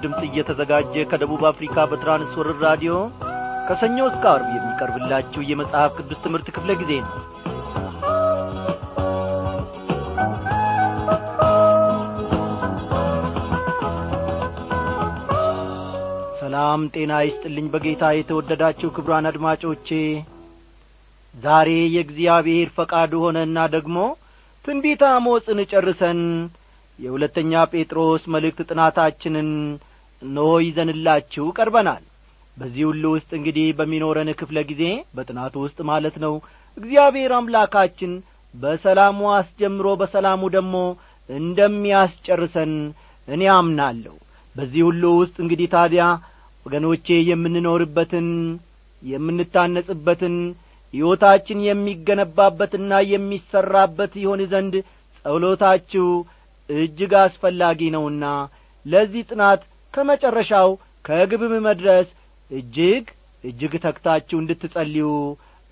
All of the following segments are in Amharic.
ድምፅ እየተዘጋጀ ከደቡብ አፍሪካ በትራንስወርር ራዲዮ ከሰኞ እስከ አርብ የሚቀርብላችሁ የመጽሐፍ ቅዱስ ትምህርት ክፍለ ጊዜ ነው። ሰላም ጤና ይስጥልኝ በጌታ የተወደዳችሁ ክብሯን አድማጮቼ። ዛሬ የእግዚአብሔር ፈቃዱ ሆነና ደግሞ ትንቢተ አሞጽን ጨርሰን የሁለተኛ ጴጥሮስ መልእክት ጥናታችንን እነሆ ይዘንላችሁ ቀርበናል። በዚህ ሁሉ ውስጥ እንግዲህ በሚኖረን ክፍለ ጊዜ በጥናቱ ውስጥ ማለት ነው እግዚአብሔር አምላካችን በሰላሙ አስጀምሮ በሰላሙ ደግሞ እንደሚያስጨርሰን እኔ አምናለሁ። በዚህ ሁሉ ውስጥ እንግዲህ ታዲያ ወገኖቼ የምንኖርበትን የምንታነጽበትን ሕይወታችን የሚገነባበትና የሚሠራበት ይሆን ዘንድ ጸሎታችሁ እጅግ አስፈላጊ ነውና ለዚህ ጥናት ከመጨረሻው ከግብም መድረስ እጅግ እጅግ ተግታችሁ እንድትጸልዩ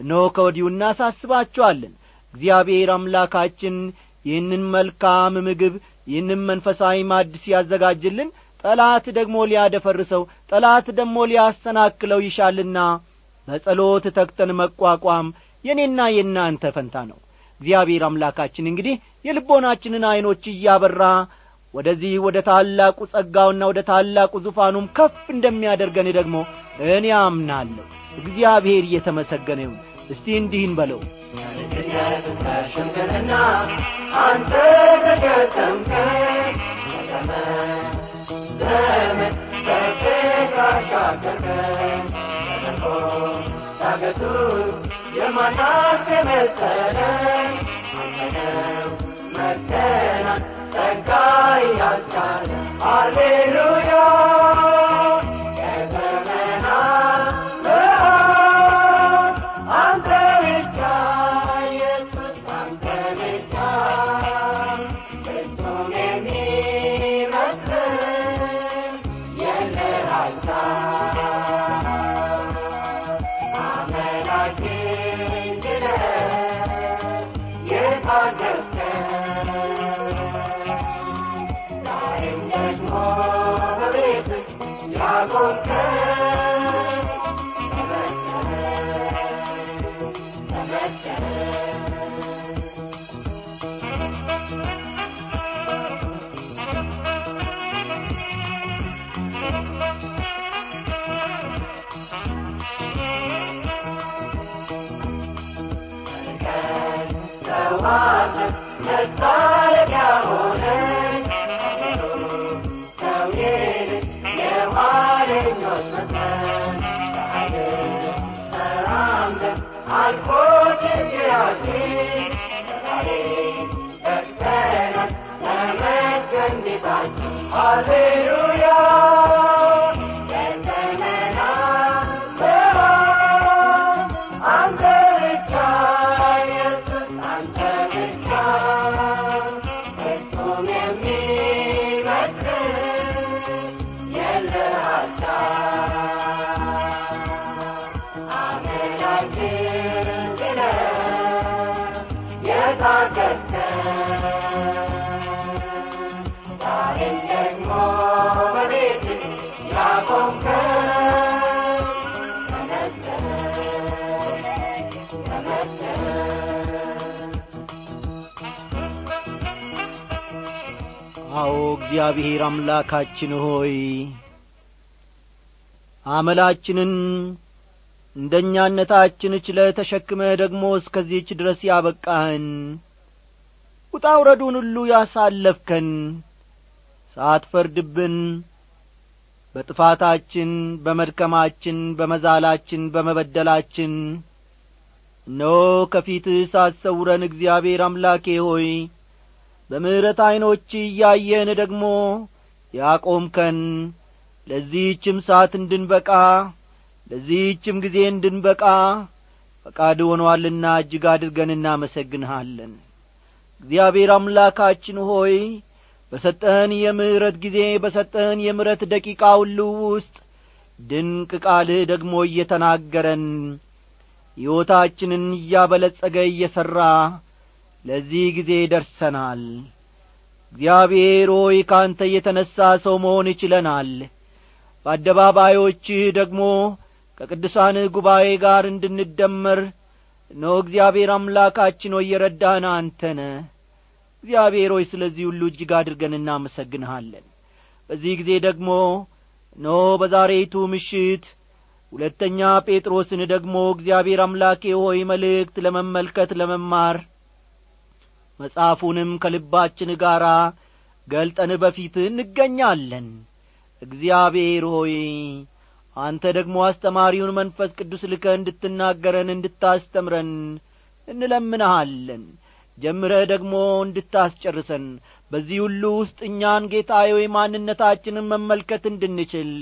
እነሆ ከወዲሁ እናሳስባችኋለን። እግዚአብሔር አምላካችን ይህንን መልካም ምግብ ይህንን መንፈሳዊ ማድ ሲያዘጋጅልን ጠላት ደግሞ ሊያደፈርሰው ጠላት ደግሞ ሊያሰናክለው ይሻልና በጸሎት ተግተን መቋቋም የኔና የእናንተ ፈንታ ነው። እግዚአብሔር አምላካችን እንግዲህ የልቦናችንን ዐይኖች እያበራ ወደዚህ ወደ ታላቁ ጸጋውና ወደ ታላቁ ዙፋኑም ከፍ እንደሚያደርገን ደግሞ እኔ አምናለሁ እግዚአብሔር እየተመሰገነ ይሁን እስቲ እንዲህን በለው አንተ ተሸከምከኝ ዘመን በፍቅር ጸጋ ያስቻለ ሃሌሉያ እግዚአብሔር አምላካችን ሆይ አመላችንን እንደኛነታችን ችለ ተሸክመ ደግሞ እስከዚህች ድረስ ያበቃህን ውጣ ሁሉ ያሳለፍከን ሳትፈርድብን በጥፋታችን በመድከማችን በመዛላችን በመበደላችን እነሆ ከፊትህ ሳትሰውረን እግዚአብሔር አምላኬ ሆይ በምሕረት ዐይኖች እያየን ደግሞ ያቆምከን። ለዚህችም ሰዓት እንድንበቃ ለዚህችም ጊዜ እንድንበቃ ፈቃድ ሆኖአልና እጅግ አድርገን እናመሰግንሃለን። እግዚአብሔር አምላካችን ሆይ በሰጠህን የምሕረት ጊዜ በሰጠህን የምሕረት ደቂቃ ሁሉ ውስጥ ድንቅ ቃልህ ደግሞ እየተናገረን ሕይወታችንን እያበለጸገ እየሠራ ለዚህ ጊዜ ደርሰናል። እግዚአብሔር ሆይ ካንተ የተነሣ ሰው መሆን ይችለናል። በአደባባዮችህ ደግሞ ከቅዱሳንህ ጉባኤ ጋር እንድንደመር እነሆ እግዚአብሔር አምላካችን ሆይ የረዳህን አንተነ እግዚአብሔር ሆይ ስለዚህ ሁሉ እጅግ አድርገን እናመሰግንሃለን። በዚህ ጊዜ ደግሞ ኖ በዛሬይቱ ምሽት ሁለተኛ ጴጥሮስን ደግሞ እግዚአብሔር አምላኬ ሆይ መልእክት ለመመልከት ለመማር መጽሐፉንም ከልባችን ጋር ገልጠን በፊት እንገኛለን። እግዚአብሔር ሆይ አንተ ደግሞ አስተማሪውን መንፈስ ቅዱስ ልከ እንድትናገረን እንድታስተምረን እንለምንሃለን። ጀምረህ ደግሞ እንድታስጨርሰን በዚህ ሁሉ ውስጥ እኛን ጌታዬ ማንነታችንን መመልከት እንድንችል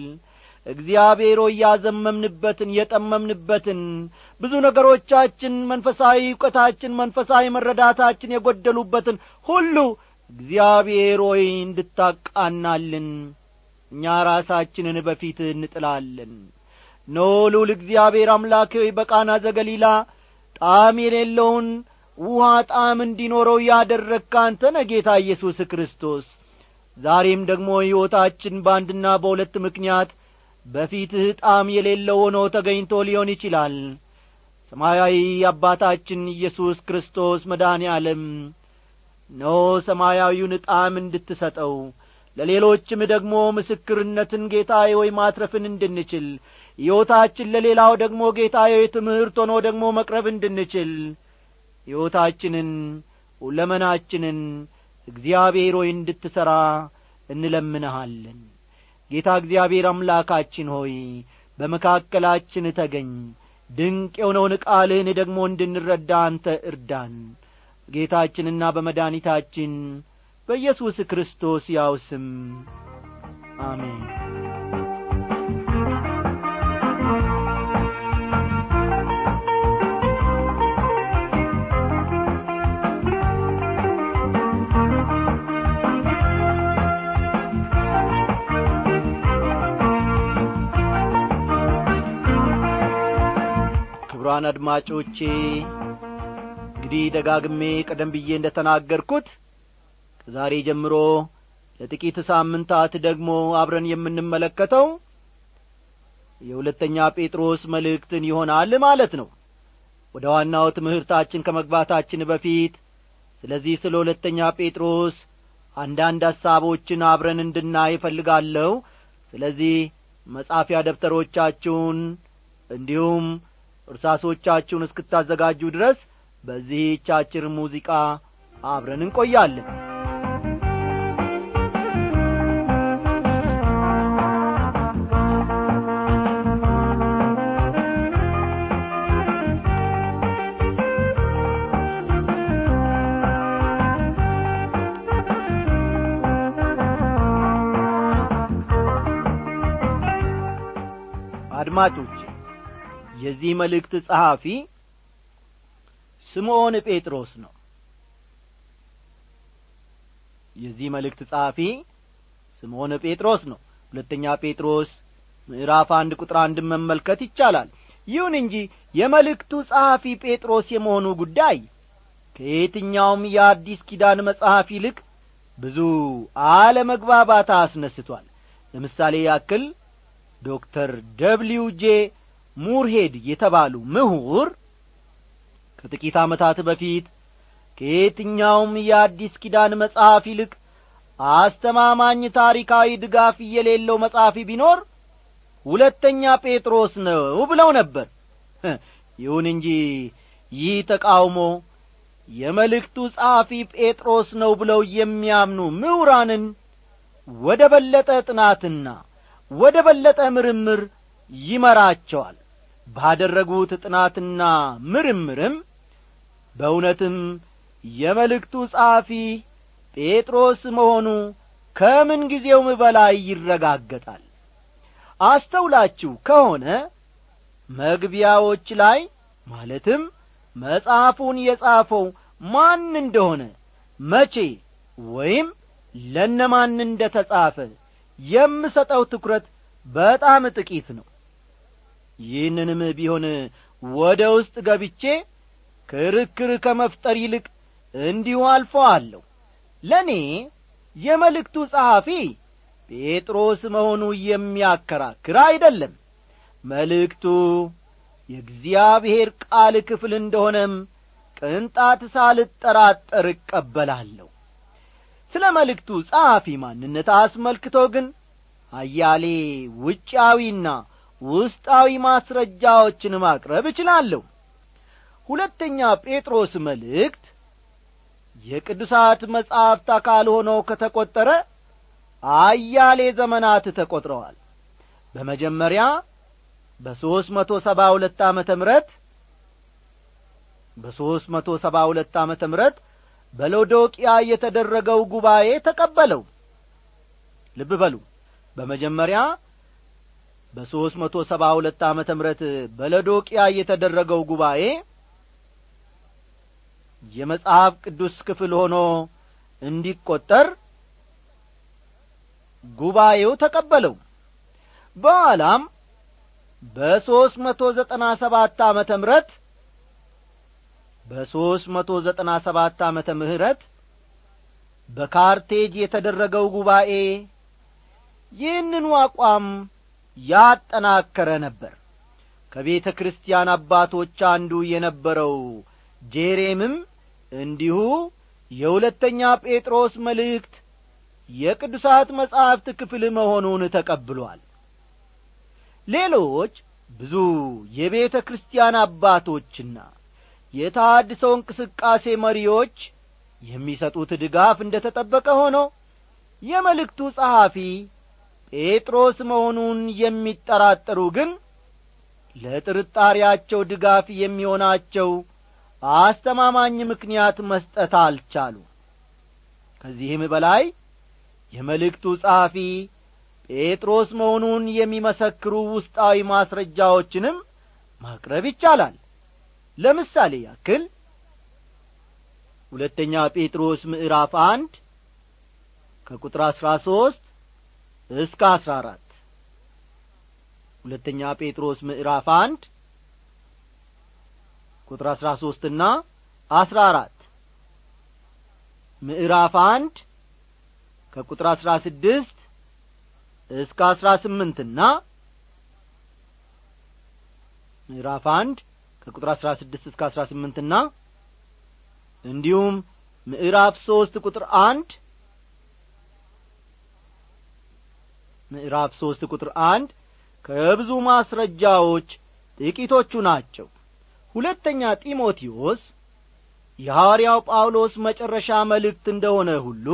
እግዚአብሔር ሆይ ያዘመምንበትን የጠመምንበትን ብዙ ነገሮቻችን መንፈሳዊ እውቀታችን መንፈሳዊ መረዳታችን የጐደሉበትን ሁሉ እግዚአብሔር ሆይ እንድታቃናልን እኛ ራሳችንን በፊት እንጥላለን። ኖ ልውል እግዚአብሔር አምላክ በቃና ዘገሊላ ጣዕም የሌለውን ውሃ ጣዕም እንዲኖረው ያደረግከ አንተ ነህ ኢየሱስ ክርስቶስ። ዛሬም ደግሞ ሕይወታችን በአንድና በሁለት ምክንያት በፊትህ ጣዕም የሌለው ሆኖ ተገኝቶ ሊሆን ይችላል ሰማያዊ አባታችን ኢየሱስ ክርስቶስ መድኃኔ ዓለም ኖ ሰማያዊውን ጣዕም እንድትሰጠው ለሌሎችም ደግሞ ምስክርነትን ጌታዬ ወይ ማትረፍን እንድንችል ሕይወታችን ለሌላው ደግሞ ጌታዬ ትምህርት ሆኖ ደግሞ መቅረብ እንድንችል ሕይወታችንን ሁለመናችንን እግዚአብሔር ሆይ እንድትሠራ እንለምንሃለን። ጌታ እግዚአብሔር አምላካችን ሆይ በመካከላችን ተገኝ ድንቅ የሆነውን ቃልህን ደግሞ እንድንረዳ አንተ እርዳን። ጌታችንና በመድኒታችን በኢየሱስ ክርስቶስ ያው ስም። አሜን ክቡራን አድማጮቼ። እንግዲህ ደጋግሜ ቀደም ብዬ እንደ ተናገርኩት ከዛሬ ጀምሮ ለጥቂት ሳምንታት ደግሞ አብረን የምንመለከተው የሁለተኛ ጴጥሮስ መልእክትን ይሆናል ማለት ነው። ወደ ዋናው ትምህርታችን ከመግባታችን በፊት ስለዚህ ስለ ሁለተኛ ጴጥሮስ አንዳንድ ሐሳቦችን አብረን እንድናይ እፈልጋለሁ። ስለዚህ መጻፊያ ደብተሮቻችሁን እንዲሁም እርሳሶቻችሁን እስክታዘጋጁ ድረስ በዚህች አጭር ሙዚቃ አብረን እንቆያለን። አድማጮች የዚህ መልእክት ጸሐፊ ስምዖን ጴጥሮስ ነው። የዚህ መልእክት ጸሐፊ ስምዖን ጴጥሮስ ነው። ሁለተኛ ጴጥሮስ ምዕራፍ አንድ ቁጥር አንድን መመልከት ይቻላል። ይሁን እንጂ የመልእክቱ ጸሐፊ ጴጥሮስ የመሆኑ ጉዳይ ከየትኛውም የአዲስ ኪዳን መጽሐፍ ይልቅ ብዙ አለመግባባት አስነስቷል። ለምሳሌ ያክል ዶክተር ደብሊው ጄ ሙርሄድ የተባሉ ምሁር ከጥቂት ዓመታት በፊት ከየትኛውም የአዲስ ኪዳን መጽሐፍ ይልቅ አስተማማኝ ታሪካዊ ድጋፍ የሌለው መጽሐፍ ቢኖር ሁለተኛ ጴጥሮስ ነው ብለው ነበር። ይሁን እንጂ ይህ ተቃውሞ የመልእክቱ ጸሐፊ ጴጥሮስ ነው ብለው የሚያምኑ ምሁራንን ወደ በለጠ ጥናትና ወደ በለጠ ምርምር ይመራቸዋል ባደረጉት ጥናትና ምርምርም በእውነትም የመልእክቱ ጸሐፊ ጴጥሮስ መሆኑ ከምን ጊዜውም በላይ ይረጋገጣል። አስተውላችሁ ከሆነ መግቢያዎች ላይ ማለትም መጽሐፉን የጻፈው ማን እንደሆነ መቼ ወይም ለነማን እንደ ተጻፈ የምሰጠው ትኩረት በጣም ጥቂት ነው ይህንንም ቢሆን ወደ ውስጥ ገብቼ ክርክር ከመፍጠር ይልቅ እንዲሁ አልፈዋለሁ። ለእኔ የመልእክቱ ጸሐፊ ጴጥሮስ መሆኑ የሚያከራክር አይደለም። መልእክቱ የእግዚአብሔር ቃል ክፍል እንደሆነም ቅንጣት ሳልጠራጠር እቀበላለሁ። ስለ መልእክቱ ጸሐፊ ማንነት አስመልክቶ ግን አያሌ ውጫዊና ውስጣዊ ማስረጃዎችን ማቅረብ እችላለሁ። ሁለተኛ ጴጥሮስ መልእክት የቅዱሳት መጻሕፍት አካል ሆኖ ከተቈጠረ አያሌ ዘመናት ተቈጥረዋል በመጀመሪያ በሦስት መቶ ሰባ ሁለት ዓመተ ምረት በሦስት መቶ ሰባ ሁለት ዓመተ ምረት በሎዶቅያ የተደረገው ጉባኤ ተቀበለው። ልብ በሉ። በመጀመሪያ በሦስት መቶ ሰባ ሁለት ዓመተ ምረት በሎዶቅያ የተደረገው ጉባኤ የመጽሐፍ ቅዱስ ክፍል ሆኖ እንዲቈጠር ጉባኤው ተቀበለው። በኋላም በሦስት መቶ ዘጠና ሰባት ዓመተ ምረት በሦስት መቶ ዘጠና ሰባት ዓመተ ምህረት በካርቴጅ የተደረገው ጉባኤ ይህንኑ አቋም ያጠናከረ ነበር። ከቤተ ክርስቲያን አባቶች አንዱ የነበረው ጄሬምም እንዲሁ የሁለተኛ ጴጥሮስ መልእክት የቅዱሳት መጻሕፍት ክፍል መሆኑን ተቀብሏል። ሌሎች ብዙ የቤተ ክርስቲያን አባቶችና የታድሰው እንቅስቃሴ መሪዎች የሚሰጡት ድጋፍ እንደ ተጠበቀ ሆኖ የመልእክቱ ጸሐፊ ጴጥሮስ መሆኑን የሚጠራጠሩ ግን ለጥርጣሬያቸው ድጋፍ የሚሆናቸው አስተማማኝ ምክንያት መስጠት አልቻሉ ከዚህም በላይ የመልእክቱ ጸሐፊ ጴጥሮስ መሆኑን የሚመሰክሩ ውስጣዊ ማስረጃዎችንም ማቅረብ ይቻላል። ለምሳሌ ያክል ሁለተኛ ጴጥሮስ ምዕራፍ አንድ ከቁጥር አሥራ ሦስት እስከ አሥራ አራት። ሁለተኛ ጴጥሮስ ምዕራፍ አንድ ቁጥር አሥራ ሦስትና አሥራ አራት። ምዕራፍ አንድ ከቁጥር አሥራ ስድስት እስከ አሥራ ስምንትና ምዕራፍ አንድ ከቁጥር አሥራ ስድስት እስከ አሥራ ስምንትና እንዲሁም ምዕራፍ ሦስት ቁጥር አንድ ምዕራፍ ሦስት ቁጥር አንድ ከብዙ ማስረጃዎች ጥቂቶቹ ናቸው። ሁለተኛ ጢሞቴዎስ የሐዋርያው ጳውሎስ መጨረሻ መልእክት እንደሆነ ሁሉ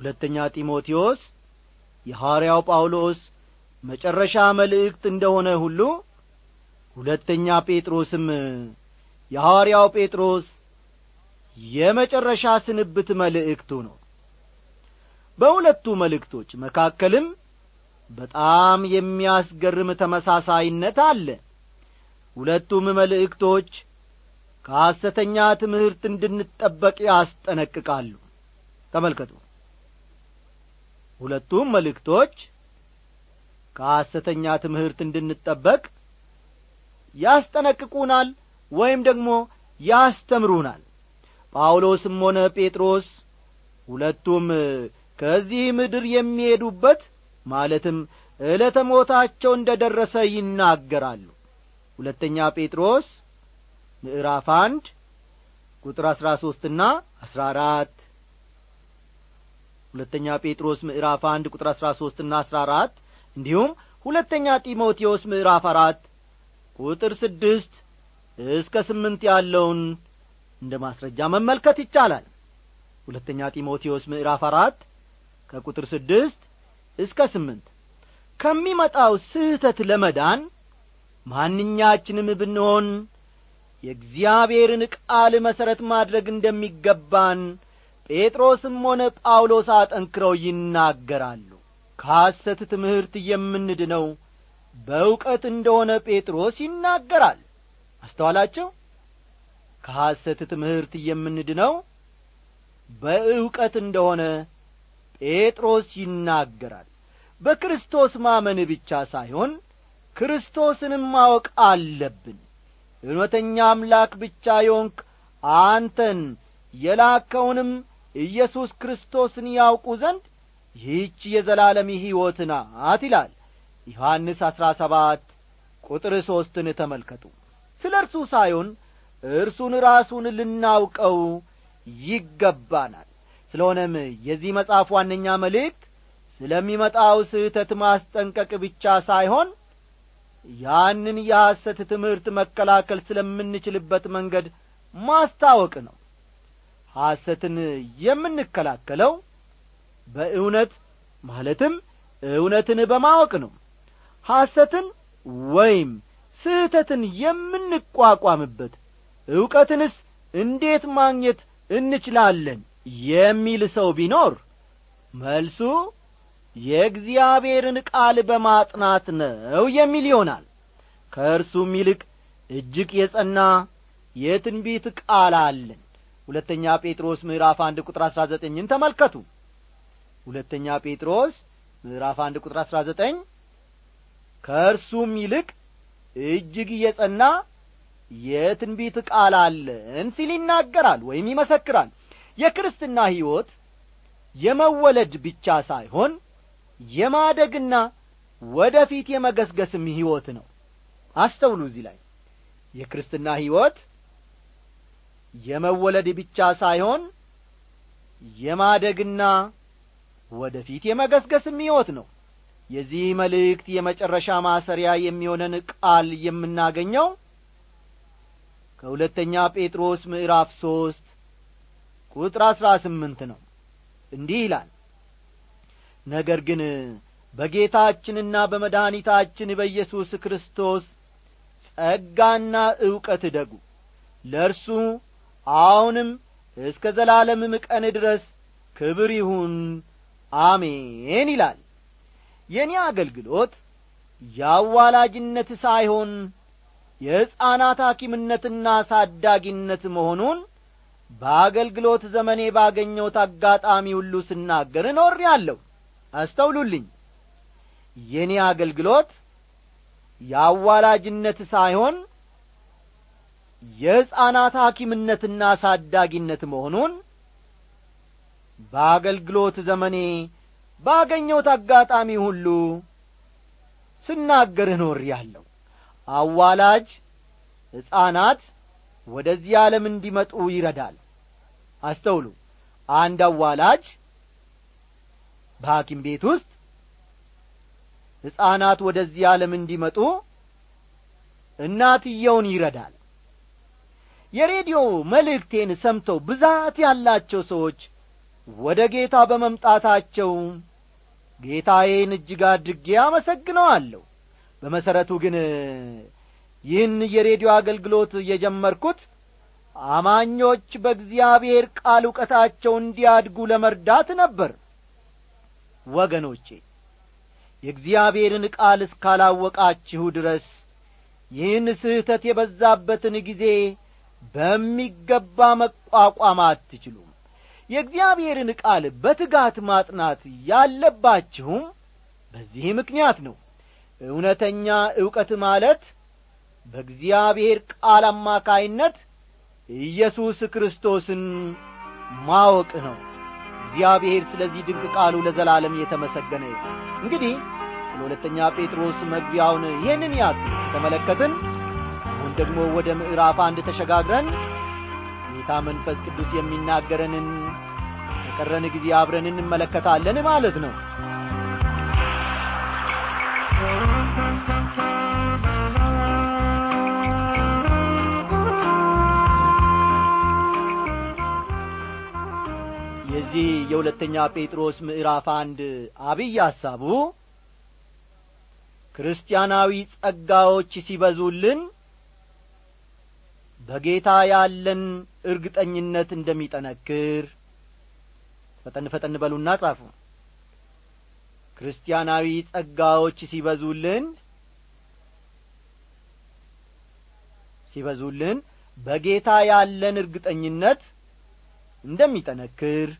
ሁለተኛ ጢሞቴዎስ የሐዋርያው ጳውሎስ መጨረሻ መልእክት እንደሆነ ሁሉ ሁለተኛ ጴጥሮስም የሐዋርያው ጴጥሮስ የመጨረሻ ስንብት መልእክቱ ነው በሁለቱ መልእክቶች መካከልም በጣም የሚያስገርም ተመሳሳይነት አለ። ሁለቱም መልእክቶች ከሐሰተኛ ትምህርት እንድንጠበቅ ያስጠነቅቃሉ። ተመልከቱ። ሁለቱም መልእክቶች ከሐሰተኛ ትምህርት እንድንጠበቅ ያስጠነቅቁናል ወይም ደግሞ ያስተምሩናል። ጳውሎስም ሆነ ጴጥሮስ ሁለቱም ከዚህ ምድር የሚሄዱበት ማለትም ዕለተ ሞታቸው እንደ ደረሰ ይናገራሉ። ሁለተኛ ጴጥሮስ ምዕራፍ አንድ ቁጥር አሥራ ሦስትና አሥራ አራት ሁለተኛ ጴጥሮስ ምዕራፍ አንድ ቁጥር አሥራ ሦስትና አሥራ አራት እንዲሁም ሁለተኛ ጢሞቴዎስ ምዕራፍ አራት ቁጥር ስድስት እስከ ስምንት ያለውን እንደ ማስረጃ መመልከት ይቻላል። ሁለተኛ ጢሞቴዎስ ምዕራፍ አራት ከቁጥር ስድስት እስከ ስምንት ከሚመጣው ስህተት ለመዳን ማንኛችንም ብንሆን የእግዚአብሔርን ቃል መሠረት ማድረግ እንደሚገባን ጴጥሮስም ሆነ ጳውሎስ አጠንክረው ይናገራሉ። ከሐሰት ትምህርት የምንድነው? በእውቀት እንደሆነ ጴጥሮስ ይናገራል። አስተዋላቸው? ከሐሰት ትምህርት የምንድነው? በእውቀት እንደሆነ ጴጥሮስ ይናገራል። በክርስቶስ ማመን ብቻ ሳይሆን ክርስቶስንም ማወቅ አለብን። እውነተኛ አምላክ ብቻ የሆንክ አንተን የላከውንም ኢየሱስ ክርስቶስን ያውቁ ዘንድ ይህች የዘላለም ሕይወት ናት ይላል። ዮሐንስ አሥራ ሰባት ቁጥር ሦስትን ተመልከቱ። ስለ እርሱ ሳይሆን እርሱን ራሱን ልናውቀው ይገባናል ስለሆነም የዚህ መጽሐፍ ዋነኛ መልእክት ስለሚመጣው ስህተት ማስጠንቀቅ ብቻ ሳይሆን ያንን የሐሰት ትምህርት መከላከል ስለምንችልበት መንገድ ማስታወቅ ነው። ሐሰትን የምንከላከለው በእውነት ማለትም እውነትን በማወቅ ነው። ሐሰትን ወይም ስህተትን የምንቋቋምበት ዕውቀትንስ እንዴት ማግኘት እንችላለን የሚል ሰው ቢኖር መልሱ የእግዚአብሔርን ቃል በማጥናት ነው የሚል ይሆናል። ከእርሱም ይልቅ እጅግ የጸና የትንቢት ቃል አለን። ሁለተኛ ጴጥሮስ ምዕራፍ አንድ ቁጥር አሥራ ዘጠኝን ተመልከቱ። ሁለተኛ ጴጥሮስ ምዕራፍ አንድ ቁጥር አሥራ ዘጠኝ ከእርሱም ይልቅ እጅግ የጸና የትንቢት ቃል አለን ሲል ይናገራል ወይም ይመሰክራል የክርስትና ሕይወት የመወለድ ብቻ ሳይሆን የማደግና ወደ ፊት የመገስገስም ሕይወት ነው። አስተውሉ እዚህ ላይ። የክርስትና ሕይወት የመወለድ ብቻ ሳይሆን የማደግና ወደ ፊት የመገስገስም ሕይወት ነው። የዚህ መልእክት የመጨረሻ ማሰሪያ የሚሆነን ቃል የምናገኘው ከሁለተኛ ጴጥሮስ ምዕራፍ ሦስት ቁጥር አሥራ ስምንት ነው። እንዲህ ይላል። ነገር ግን በጌታችንና በመድኃኒታችን በኢየሱስ ክርስቶስ ጸጋና ዕውቀት ደጉ ለእርሱ አሁንም እስከ ዘላለምም ቀን ድረስ ክብር ይሁን አሜን ይላል። የእኔ አገልግሎት የአዋላጅነት ሳይሆን የሕፃናት ሐኪምነትና ሳዳጊነት መሆኑን በአገልግሎት ዘመኔ ባገኘሁት አጋጣሚ ሁሉ ስናገር እኖሬአለሁ። አስተውሉልኝ። የእኔ አገልግሎት የአዋላጅነት ሳይሆን የሕፃናት ሐኪምነትና ሳዳጊነት መሆኑን በአገልግሎት ዘመኔ ባገኘሁት አጋጣሚ ሁሉ ስናገር እኖሬአለሁ። አዋላጅ ሕፃናት ወደዚህ ዓለም እንዲመጡ ይረዳል። አስተውሉ። አንድ አዋላጅ በሐኪም ቤት ውስጥ ሕፃናት ወደዚህ ዓለም እንዲመጡ እናትየውን ይረዳል። የሬዲዮ መልእክቴን ሰምተው ብዛት ያላቸው ሰዎች ወደ ጌታ በመምጣታቸው ጌታዬን እጅግ አድርጌ አመሰግነዋለሁ። በመሠረቱ ግን ይህን የሬዲዮ አገልግሎት የጀመርኩት አማኞች በእግዚአብሔር ቃል ዕውቀታቸው እንዲያድጉ ለመርዳት ነበር። ወገኖቼ የእግዚአብሔርን ቃል እስካላወቃችሁ ድረስ ይህን ስህተት የበዛበትን ጊዜ በሚገባ መቋቋም አትችሉም። የእግዚአብሔርን ቃል በትጋት ማጥናት ያለባችሁም በዚህ ምክንያት ነው። እውነተኛ ዕውቀት ማለት በእግዚአብሔር ቃል አማካይነት ኢየሱስ ክርስቶስን ማወቅ ነው። እግዚአብሔር ስለዚህ ድንቅ ቃሉ ለዘላለም የተመሰገነ እንግዲህ ስለ ሁለተኛ ጴጥሮስ መግቢያውን ይህንን ያክል ተመለከትን። አሁን ደግሞ ወደ ምዕራፍ አንድ ተሸጋግረን ጌታ መንፈስ ቅዱስ የሚናገረንን የቀረን ጊዜ አብረን እንመለከታለን ማለት ነው የዚህ የሁለተኛ ጴጥሮስ ምዕራፍ አንድ አብይ ሐሳቡ ክርስቲያናዊ ጸጋዎች ሲበዙልን በጌታ ያለን እርግጠኝነት እንደሚጠነክር ፈጠን ፈጠን በሉና ጻፉ። ክርስቲያናዊ ጸጋዎች ሲበዙልን ሲበዙልን በጌታ ያለን እርግጠኝነት እንደሚጠነክር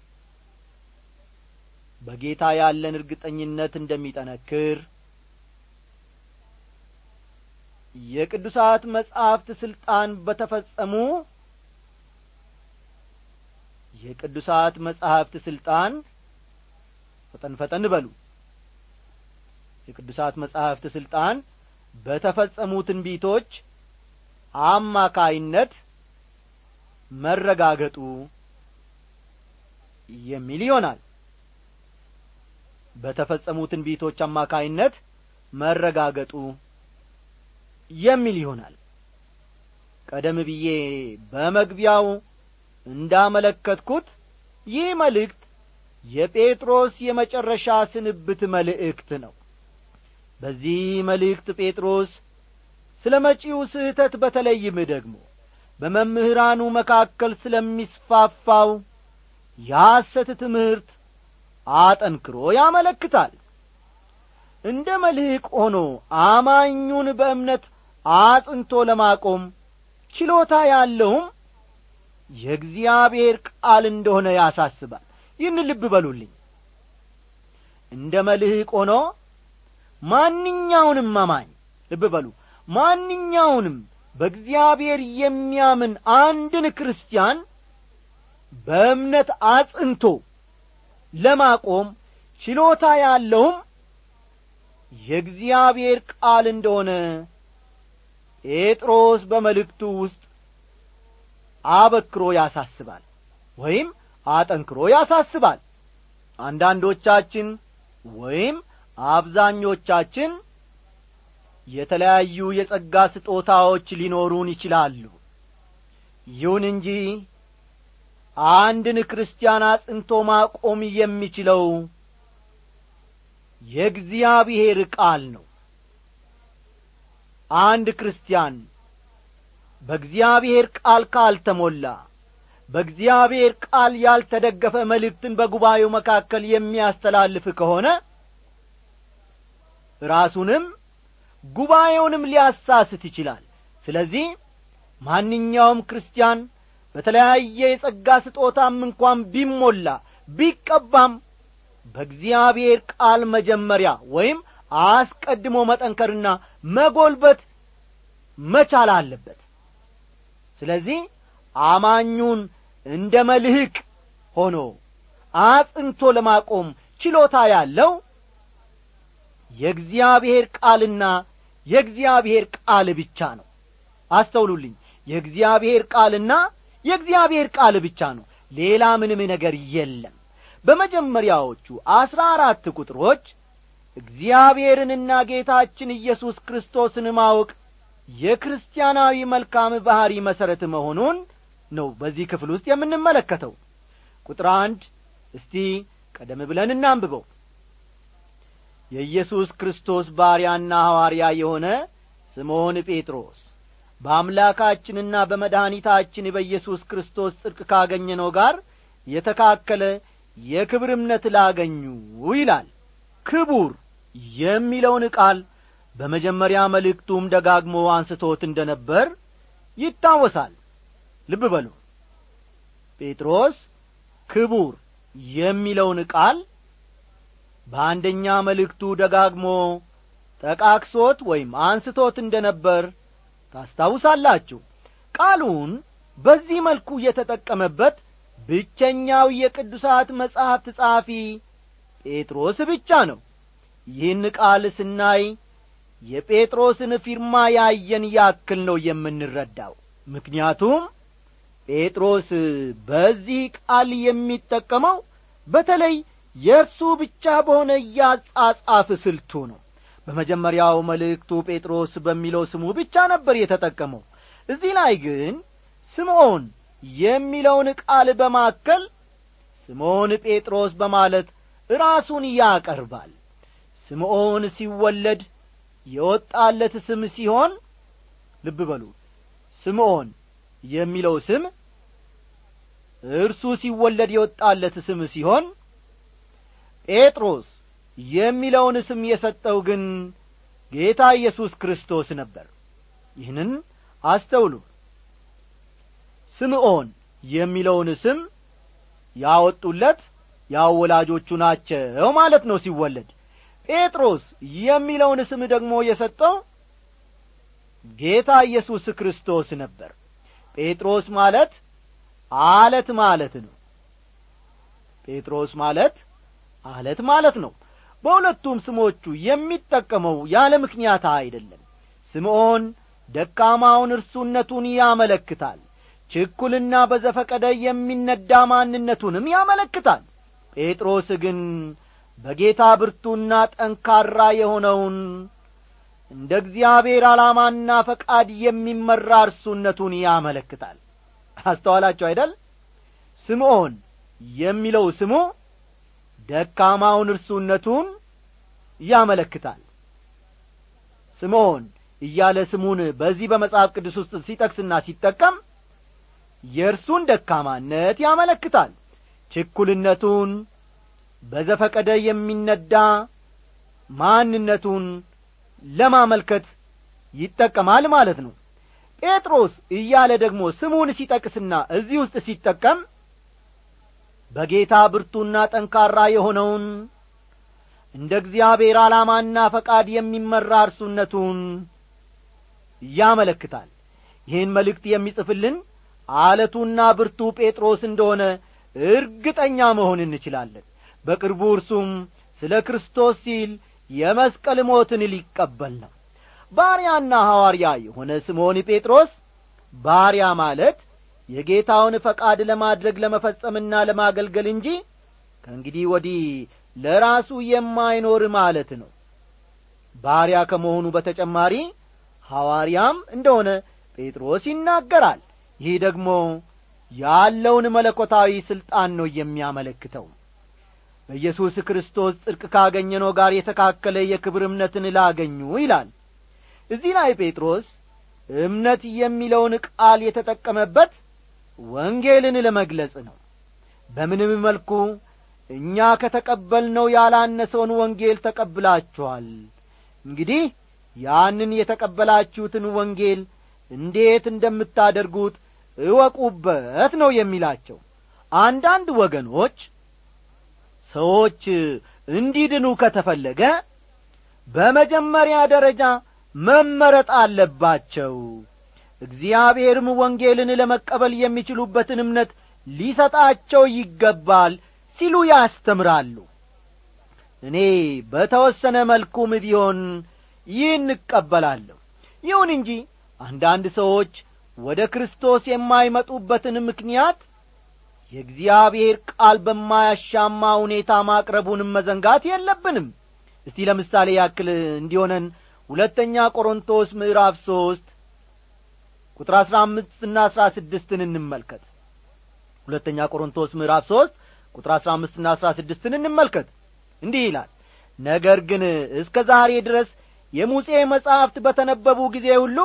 በጌታ ያለን እርግጠኝነት እንደሚጠነክር የቅዱሳት መጻሕፍት ሥልጣን በተፈጸሙ የቅዱሳት መጻሕፍት ሥልጣን ፈጠን ፈጠን በሉ። የቅዱሳት መጻሕፍት ሥልጣን በተፈጸሙ ትንቢቶች አማካይነት መረጋገጡ የሚል ይሆናል በተፈጸሙ ትንቢቶች አማካይነት መረጋገጡ የሚል ይሆናል። ቀደም ብዬ በመግቢያው እንዳመለከትኩት ይህ መልእክት የጴጥሮስ የመጨረሻ ስንብት መልእክት ነው። በዚህ መልእክት ጴጥሮስ ስለ መጪው ስህተት በተለይም ደግሞ በመምህራኑ መካከል ስለሚስፋፋው የሐሰት ትምህርት አጠንክሮ ያመለክታል። እንደ መልሕቅ ሆኖ አማኙን በእምነት አጽንቶ ለማቆም ችሎታ ያለውም የእግዚአብሔር ቃል እንደሆነ ያሳስባል። ይህን ልብ በሉልኝ። እንደ መልሕቅ ሆኖ ማንኛውንም አማኝ ልብ በሉ ማንኛውንም በእግዚአብሔር የሚያምን አንድን ክርስቲያን በእምነት አጽንቶ ለማቆም ችሎታ ያለውም የእግዚአብሔር ቃል እንደሆነ ጴጥሮስ በመልእክቱ ውስጥ አበክሮ ያሳስባል ወይም አጠንክሮ ያሳስባል። አንዳንዶቻችን ወይም አብዛኞቻችን የተለያዩ የጸጋ ስጦታዎች ሊኖሩን ይችላሉ። ይሁን እንጂ አንድን ክርስቲያን አጽንቶ ማቆም የሚችለው የእግዚአብሔር ቃል ነው። አንድ ክርስቲያን በእግዚአብሔር ቃል ካልተሞላ በእግዚአብሔር ቃል ያልተደገፈ መልእክትን በጉባኤው መካከል የሚያስተላልፍ ከሆነ ራሱንም ጉባኤውንም ሊያሳስት ይችላል። ስለዚህ ማንኛውም ክርስቲያን በተለያየ የጸጋ ስጦታም እንኳን ቢሞላ ቢቀባም በእግዚአብሔር ቃል መጀመሪያ ወይም አስቀድሞ መጠንከርና መጎልበት መቻል አለበት። ስለዚህ አማኙን እንደ መልህቅ ሆኖ አጽንቶ ለማቆም ችሎታ ያለው የእግዚአብሔር ቃልና የእግዚአብሔር ቃል ብቻ ነው። አስተውሉልኝ። የእግዚአብሔር ቃልና የእግዚአብሔር ቃል ብቻ ነው። ሌላ ምንም ነገር የለም። በመጀመሪያዎቹ አስራ አራት ቁጥሮች እግዚአብሔርንና ጌታችን ኢየሱስ ክርስቶስን ማወቅ የክርስቲያናዊ መልካም ባሕሪ መሠረት መሆኑን ነው በዚህ ክፍል ውስጥ የምንመለከተው። ቁጥር አንድ እስቲ ቀደም ብለን እናንብበው። የኢየሱስ ክርስቶስ ባሪያና ሐዋርያ የሆነ ስምዖን ጴጥሮስ በአምላካችንና በመድኃኒታችን በኢየሱስ ክርስቶስ ጽድቅ ካገኘነው ጋር የተካከለ የክብር እምነት ላገኙ ይላል። ክቡር የሚለውን ቃል በመጀመሪያ መልእክቱም ደጋግሞ አንስቶት እንደ ነበር ይታወሳል። ልብ በሉ። ጴጥሮስ ክቡር የሚለውን ቃል በአንደኛ መልእክቱ ደጋግሞ ጠቃቅሶት ወይም አንስቶት እንደ ነበር ታስታውሳላችሁ። ቃሉን በዚህ መልኩ የተጠቀመበት ብቸኛው የቅዱሳት መጻሕፍት ጸሐፊ ጴጥሮስ ብቻ ነው። ይህን ቃል ስናይ የጴጥሮስን ፊርማ ያየን ያክል ነው የምንረዳው። ምክንያቱም ጴጥሮስ በዚህ ቃል የሚጠቀመው በተለይ የእርሱ ብቻ በሆነ እያጻጻፍ ስልቱ ነው በመጀመሪያው መልእክቱ ጴጥሮስ በሚለው ስሙ ብቻ ነበር የተጠቀመው። እዚህ ላይ ግን ስምዖን የሚለውን ቃል በማከል ስምዖን ጴጥሮስ በማለት ራሱን ያቀርባል። ስምዖን ሲወለድ የወጣለት ስም ሲሆን ልብ በሉ። ስምዖን የሚለው ስም እርሱ ሲወለድ የወጣለት ስም ሲሆን ጴጥሮስ የሚለውን ስም የሰጠው ግን ጌታ ኢየሱስ ክርስቶስ ነበር። ይህንን አስተውሉ። ስምዖን የሚለውን ስም ያወጡለት ያው ወላጆቹ ናቸው ማለት ነው ሲወለድ። ጴጥሮስ የሚለውን ስም ደግሞ የሰጠው ጌታ ኢየሱስ ክርስቶስ ነበር። ጴጥሮስ ማለት አለት ማለት ነው። ጴጥሮስ ማለት አለት ማለት ነው በሁለቱም ስሞቹ የሚጠቀመው ያለ ምክንያት አይደለም። ስምዖን ደካማውን እርሱነቱን ያመለክታል። ችኩልና በዘፈቀደ የሚነዳ ማንነቱንም ያመለክታል። ጴጥሮስ ግን በጌታ ብርቱና ጠንካራ የሆነውን እንደ እግዚአብሔር ዓላማና ፈቃድ የሚመራ እርሱነቱን ያመለክታል። አስተዋላችሁ አይደል? ስምዖን የሚለው ስሙ ደካማውን እርሱነቱን ያመለክታል። ስምዖን እያለ ስሙን በዚህ በመጽሐፍ ቅዱስ ውስጥ ሲጠቅስና ሲጠቀም የእርሱን ደካማነት ያመለክታል። ችኩልነቱን በዘፈቀደ የሚነዳ ማንነቱን ለማመልከት ይጠቀማል ማለት ነው። ጴጥሮስ እያለ ደግሞ ስሙን ሲጠቅስና እዚህ ውስጥ ሲጠቀም በጌታ ብርቱና ጠንካራ የሆነውን እንደ እግዚአብሔር ዓላማና ፈቃድ የሚመራ እርሱነቱን ያመለክታል። ይህን መልእክት የሚጽፍልን አለቱና ብርቱ ጴጥሮስ እንደሆነ እርግጠኛ መሆን እንችላለን። በቅርቡ እርሱም ስለ ክርስቶስ ሲል የመስቀል ሞትን ሊቀበል ነው። ባሪያና ሐዋርያ የሆነ ስምዖን ጴጥሮስ ባሪያ ማለት የጌታውን ፈቃድ ለማድረግ ለመፈጸምና ለማገልገል እንጂ ከእንግዲህ ወዲህ ለራሱ የማይኖር ማለት ነው። ባሪያ ከመሆኑ በተጨማሪ ሐዋርያም እንደሆነ ጴጥሮስ ይናገራል። ይህ ደግሞ ያለውን መለኮታዊ ሥልጣን ነው የሚያመለክተው። በኢየሱስ ክርስቶስ ጽድቅ ካገኘነው ጋር የተካከለ የክብር እምነትን ላገኙ ይላል። እዚህ ላይ ጴጥሮስ እምነት የሚለውን ቃል የተጠቀመበት ወንጌልን ለመግለጽ ነው። በምንም መልኩ እኛ ከተቀበልነው ያላነሰውን ወንጌል ተቀብላችኋል። እንግዲህ ያንን የተቀበላችሁትን ወንጌል እንዴት እንደምታደርጉት እወቁበት ነው የሚላቸው። አንዳንድ ወገኖች ሰዎች እንዲድኑ ከተፈለገ በመጀመሪያ ደረጃ መመረጥ አለባቸው እግዚአብሔርም ወንጌልን ለመቀበል የሚችሉበትን እምነት ሊሰጣቸው ይገባል ሲሉ ያስተምራሉ። እኔ በተወሰነ መልኩም ቢሆን ይህን እቀበላለሁ። ይሁን እንጂ አንዳንድ ሰዎች ወደ ክርስቶስ የማይመጡበትን ምክንያት የእግዚአብሔር ቃል በማያሻማ ሁኔታ ማቅረቡንም መዘንጋት የለብንም። እስቲ ለምሳሌ ያክል እንዲሆነን ሁለተኛ ቆሮንቶስ ምዕራፍ ሦስት ቁጥር አሥራ አምስትና አሥራ ስድስትን እንመልከት። ሁለተኛ ቆሮንቶስ ምዕራፍ ሦስት ቁጥር አሥራ አምስትና አሥራ ስድስትን እንመልከት። እንዲህ ይላል ነገር ግን እስከ ዛሬ ድረስ የሙሴ መጻሕፍት በተነበቡ ጊዜ ሁሉ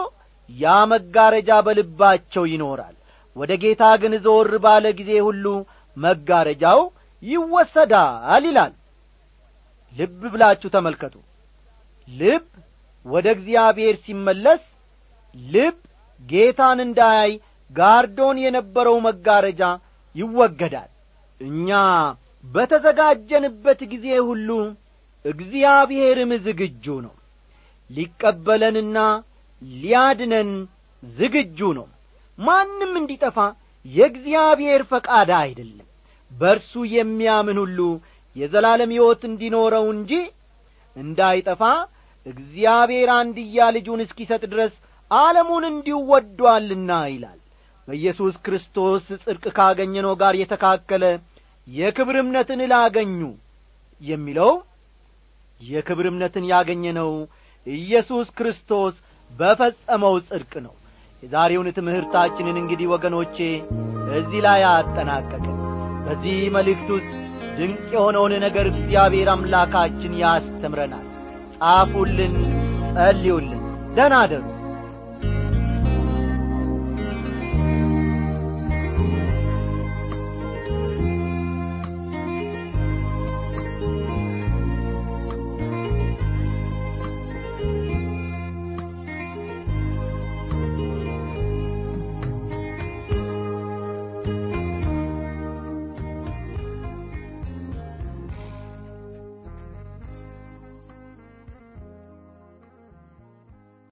ያ መጋረጃ በልባቸው ይኖራል። ወደ ጌታ ግን ዘወር ባለ ጊዜ ሁሉ መጋረጃው ይወሰዳል ይላል። ልብ ብላችሁ ተመልከቱ። ልብ ወደ እግዚአብሔር ሲመለስ ልብ ጌታን እንዳያይ ጋርዶን የነበረው መጋረጃ ይወገዳል። እኛ በተዘጋጀንበት ጊዜ ሁሉ እግዚአብሔርም ዝግጁ ነው። ሊቀበለንና ሊያድነን ዝግጁ ነው። ማንም እንዲጠፋ የእግዚአብሔር ፈቃድ አይደለም። በርሱ የሚያምን ሁሉ የዘላለም ሕይወት እንዲኖረው እንጂ እንዳይጠፋ እግዚአብሔር አንድያ ልጁን እስኪሰጥ ድረስ ዓለሙን እንዲሁ ወዶአልና ይላል። በኢየሱስ ክርስቶስ ጽድቅ ካገኘነው ጋር የተካከለ የክብር እምነትን ላገኙ የሚለው የክብር እምነትን ያገኘነው ኢየሱስ ክርስቶስ በፈጸመው ጽድቅ ነው። የዛሬውን ትምህርታችንን እንግዲህ ወገኖቼ እዚህ ላይ አጠናቀቅን። በዚህ መልእክት ውስጥ ድንቅ የሆነውን ነገር እግዚአብሔር አምላካችን ያስተምረናል። ጻፉልን ጸልዩልን። ደናደሩ